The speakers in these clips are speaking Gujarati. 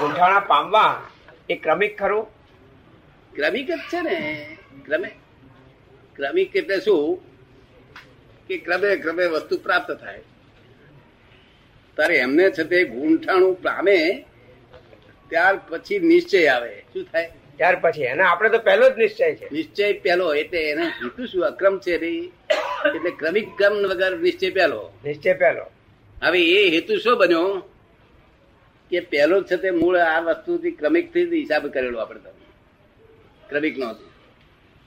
ગૂંઠાણા પામવા એ ક્રમિક ખરું? ક્રમિક જ છે ને. ક્રમે ક્રમિક એટલે શું? કે ક્રમે ક્રમે વસ્તુ પ્રાપ્ત થાય. તારે એમને છે તે ગૂંઠાણું પામે ત્યાર પછી નિશ્ચય આવે. શું થાય? ત્યાર પછી. એને આપણે તો પહેલો જ નિશ્ચય છે. નિશ્ચય પહેલો એટલે એને હેતુ શું? અક્રમ છે એટલે ક્રમિક ક્રમ વગર નિશ્ચય પહેલો. નિશ્ચય પહેલો. હવે એ હેતુ શું બન્યો? કે પહેલો છે તે મૂળ આ વસ્તુથી ક્રમિકથી જ હિસાબ કરેલો આપણે તો. ક્રમિક નો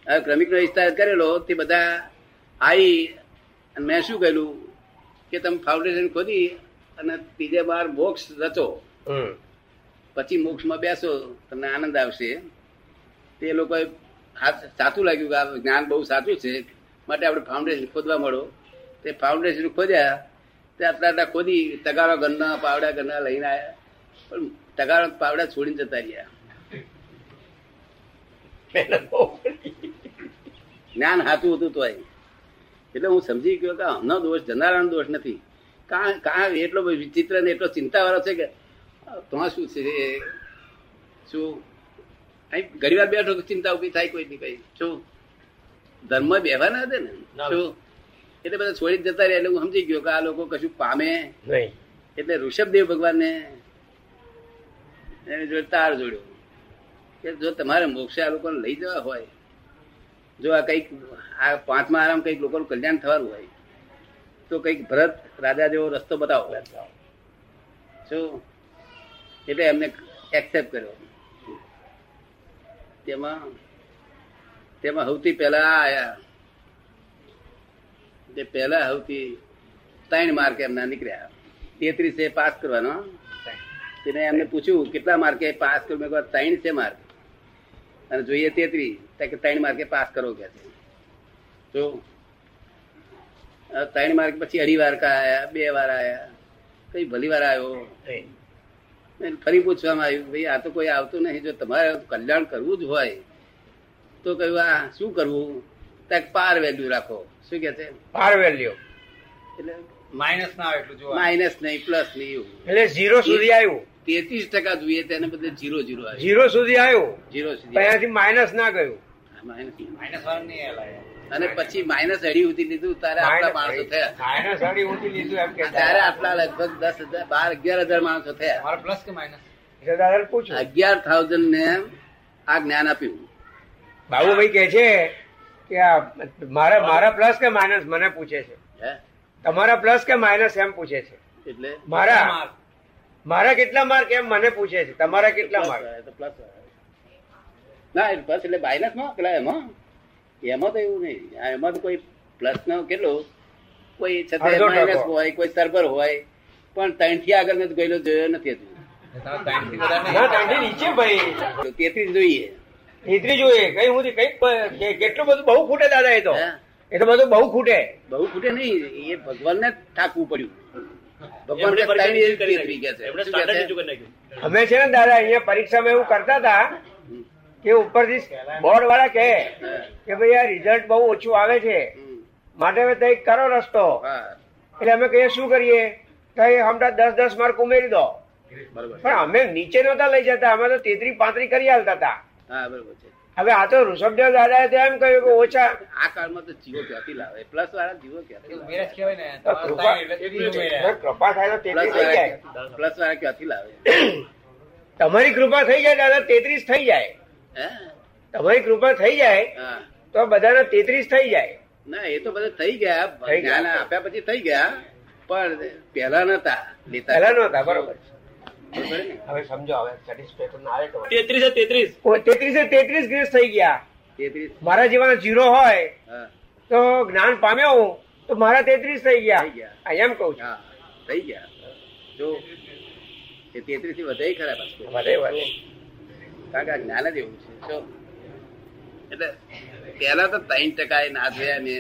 હવે ક્રમિક નો હિસાબ કરેલો તે બધા આવી અને મેં શું કહેલું કે તમે ફાઉન્ડેશન ખોદી અને ત્રીજે બાર મોક્ષ રચો. પછી મોક્ષમાં બેસો તમને આનંદ આવશે. તે લોકોએ સાચું લાગ્યું કે આ જ્ઞાન બહુ સાચું છે. માટે આપણે ફાઉન્ડેશન ખોદવા મળો. તે ફાઉન્ડેશન ખોદ્યા તે આટલા આટલા ખોદી તગારો ગન્ના પાવડા ગન્ના લઈને આવ્યા પણ તગારો પાવડા છોડીને જતા રહ્યા. જ્ઞાન હાથું હતું તો એટલે હું સમજી ગયો કે આમનો દોષ જનારાનો દોષ નથી. કાં કાં એટલો વિચિત્ર ને એટલો ચિંતાવાળો છે કે તો શું છે? શું? અહીં ઘણી વાર બેઠો તો ચિંતા ઊભી થાય કોઈ કઈ. શું? ધર્મ બેવા ના દે ને? શું? એટલે બધા છોડી જતા રહ્યા. એટલે હું સમજી ગયો કે આ લોકો કશું પામે નહીં. એટલે ઋષભદેવ ભગવાનને એની જોડે તાર જોડ્યો. કે જો તમારે મોક્ષે આ લોકોને લઈ જવા હોય, જો આ કંઈક, આ પાંચમા આરામ કંઈક લોકોનું કલ્યાણ થવાનું હોય, તો કંઈક ભરત રાજા જેવો રસ્તો બતાવો. શું એટલે એમને એક્સેપ્ટ કર્યો. તેમાં તેમાં સૌથી પહેલા આયા. જે પહેલા સૌથી ત્રણ માર્ક એમના નીકળ્યા. તેત્રીસે પાસ કરવાનો. તેને એમને પૂછ્યું કેટલા માર્કે પાસ કર્યું મેં કહ્યું ત્રણ છે માર્ક. અને જોઈએ તેત્રી કે ત્રણ માર્કે પાસ કરો કે છે. જો ત્રણ માર્ક પછી અઢી વાર આયા બે વાર આયા કઈ ભલી વાર આવ્યો ફરી પૂછવામાં આવ્યું ભાઈ આ તો કોઈ આવતું નહીં જો તમારે કલ્યાણ કરવું જ હોય તો કહ્યું આ શું કરવું? ત્યાં પાર વેલ્યુ રાખો. શું કે છે? પાર વેલ્યુ. એટલે માઇનસ ના એટલું જોવા. માઇનસ નહીં પ્લસ નહીં એવું. એટલે ઝીરો સુધી આવ્યું. તેત્રીસ ટકા જોઈએ તેને બદલે ઝીરો ઝીરો આવ્યું ઝીરો સુધી આવ્યું. ઝીરો સુધી એનાથી માઇનસ ના ગયું. માઇનસ માઇનસ વાળા નહીં અને પછી માઇનસ અઢી ઉતી લીધું તારે આટલા માણસો થયા. માઇનસ અઢી ઊંધી લીધું એમ કે ત્યારે આટલા લગભગ દસ હજાર બાર અગિયાર હજાર માણસો થયા. તમારે પ્લસ કે માઇનસ અગિયાર થાઉઝન્ડ ને આ જ્ઞાન આપ્યું. બાબુભાઈ કે છે કે આ મારા મારા પ્લસ કે માઇનસ મને પૂછે છે. હે? તમારા પ્લસ કે માઇનસ એમ પૂછે છે? એટલે? મારા? મારા કેટલા માર્ક એમ મને પૂછે છે? તમારા કેટલા માર્ક આવે. ના પ્લસ એટલે માઇનસમાં? પેલા એમાં? એમાં તો એવું નહીં. એમાં તો કોઈ પ્લસ નો કેટલો? કોઈ છતાં માઇનસ હોય કોઈ સર્વર હોય પણ ત્રણથી આગળ મેં ગયેલો જોયો નથી હજુ. તમે ત્રણથી વધારે ના નહીં. ત્રણથી નીચે ભાઈ. તેત્રીસ જોઈએ. જોઈએ. કઈ હું કઈ કેટલું બધું બહુ ખૂટે દાદા એ તો? એ તો બધું બહુ ખૂટે. બહુ ખૂટે નહીં એ ભગવાનને ઠાકવું પડ્યું. અમે છે ને દાદા અહીંયા પરીક્ષામાં એવું કરતા હતા કે ઉપરથી બોર્ડ વાળા કહે કે ભાઈ આ રિઝલ્ટ બહુ ઓછું આવે છે. માટે હવે તઈ કરો રસ્તો. એટલે અમે કહીએ શું કરીએ? કઈ હમણાં દસ દસ માર્ક ઉમેરી દો. પણ અમે નીચે નતા લઈ જતા અમે તો તેત્રી પાંત્રી કરી હાલતા હતા. હા બરોબર છે. હવે આ તો ઋષભદેવ દાદા તો એમ કહ્યું કે ઓછા. આ કાળમાં તો જીવો ક્યાંથી લાવે? પ્લસ વાળા જીવો ક્યાંથી લાવે? મેરેજ કહેવાય ને તો તમારે કૃપા- થાય તો પ્લસ તેત્રીસ થઈ જાય. વાળા પ્લસ વાળા ક્યાંથી લાવે? તમારી કૃપા થઈ જાય દાદા તેત્રીસ થઈ જાય. હે? તમારી કૃપા થઈ જાય તો બધાના તેત્રીસ થઈ જાય. ના એ તો બધા થઈ ગયા. જ્ઞાન આપ્યા પછી થઈ ગયા. પણ પહેલા નતા લેતા પહેલા નતા બરોબર? હવે સમજો હવે સેટિસ્ફેક્શન આવે તો. તેત્રીસ તેત્રીસ. તેત્રીસે તેત્રીસ ગ્રેસ થઈ ગયા. તેત્રીસ. મારા જેવા જીરો હોય તો જ્ઞાન પામ્યો હું તો મારા તેત્રીસ થઈ ગયા. થઈ ગયા. આ એમ કઉ છું. થઈ ગયા. જો એ તેત્રીસથી વધે ખરા પાછું વધે વધે કારણ કે જ્ઞાન જ એવું છે. જો એટલે પેલા તો ત્રણ ટકા એ ના જોયા ને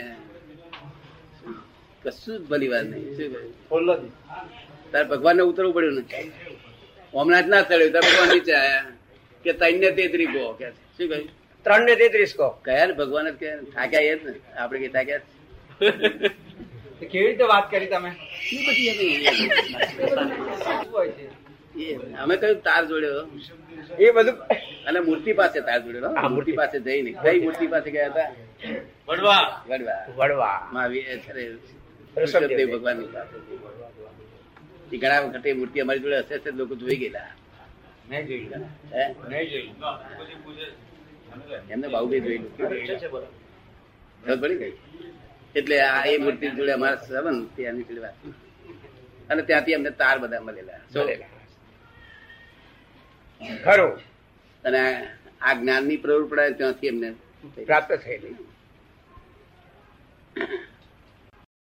કશું જ ભલી વાત નહીં. શું તારે ભગવાન ને ઉતરવું પડ્યું ને? હમણાં જ ના ચડ્યું તમે કોણ નીચે આયા? કે ત્રણ ને તેત્રી ગો કે શું કહ્યું? ત્રણ ને તેત્રીસ કહો. કયા ને? ભગવાન જ કે થાક્યા એ જ ને. આપણે કઈ થાક્યા કેવી રીતે વાત કરી તમે? અમે? કયું તાર જોડ્યો. એ બધું અને મૂર્તિ પાસે તાર જોડ્યો હા, મૂર્તિ. પાસે જઈને. કઈ મૂર્તિ પાસે ગયા હતા? વડવા. વડવા. વડવા. મહાવીર ભગવાન. ઋષભદેવ. પાસે. એ ઘણા વખતે મૂર્તિ અમારી જોડે હશે હશે લોકો જોઈ ગયેલા. એમને બાહુબે જોયેલું. ખબર પડી ગઈ? એટલે આ એ મૂર્તિ જોડે અમારા સંબંધ ત્યાંની જોડે વાત અને ત્યાંથી અમને તાર બધા મળેલા. ખરું. અને આ જ્ઞાનની પ્રવૃત્તિ ત્યાંથી અમને પ્રાપ્ત થયેલી.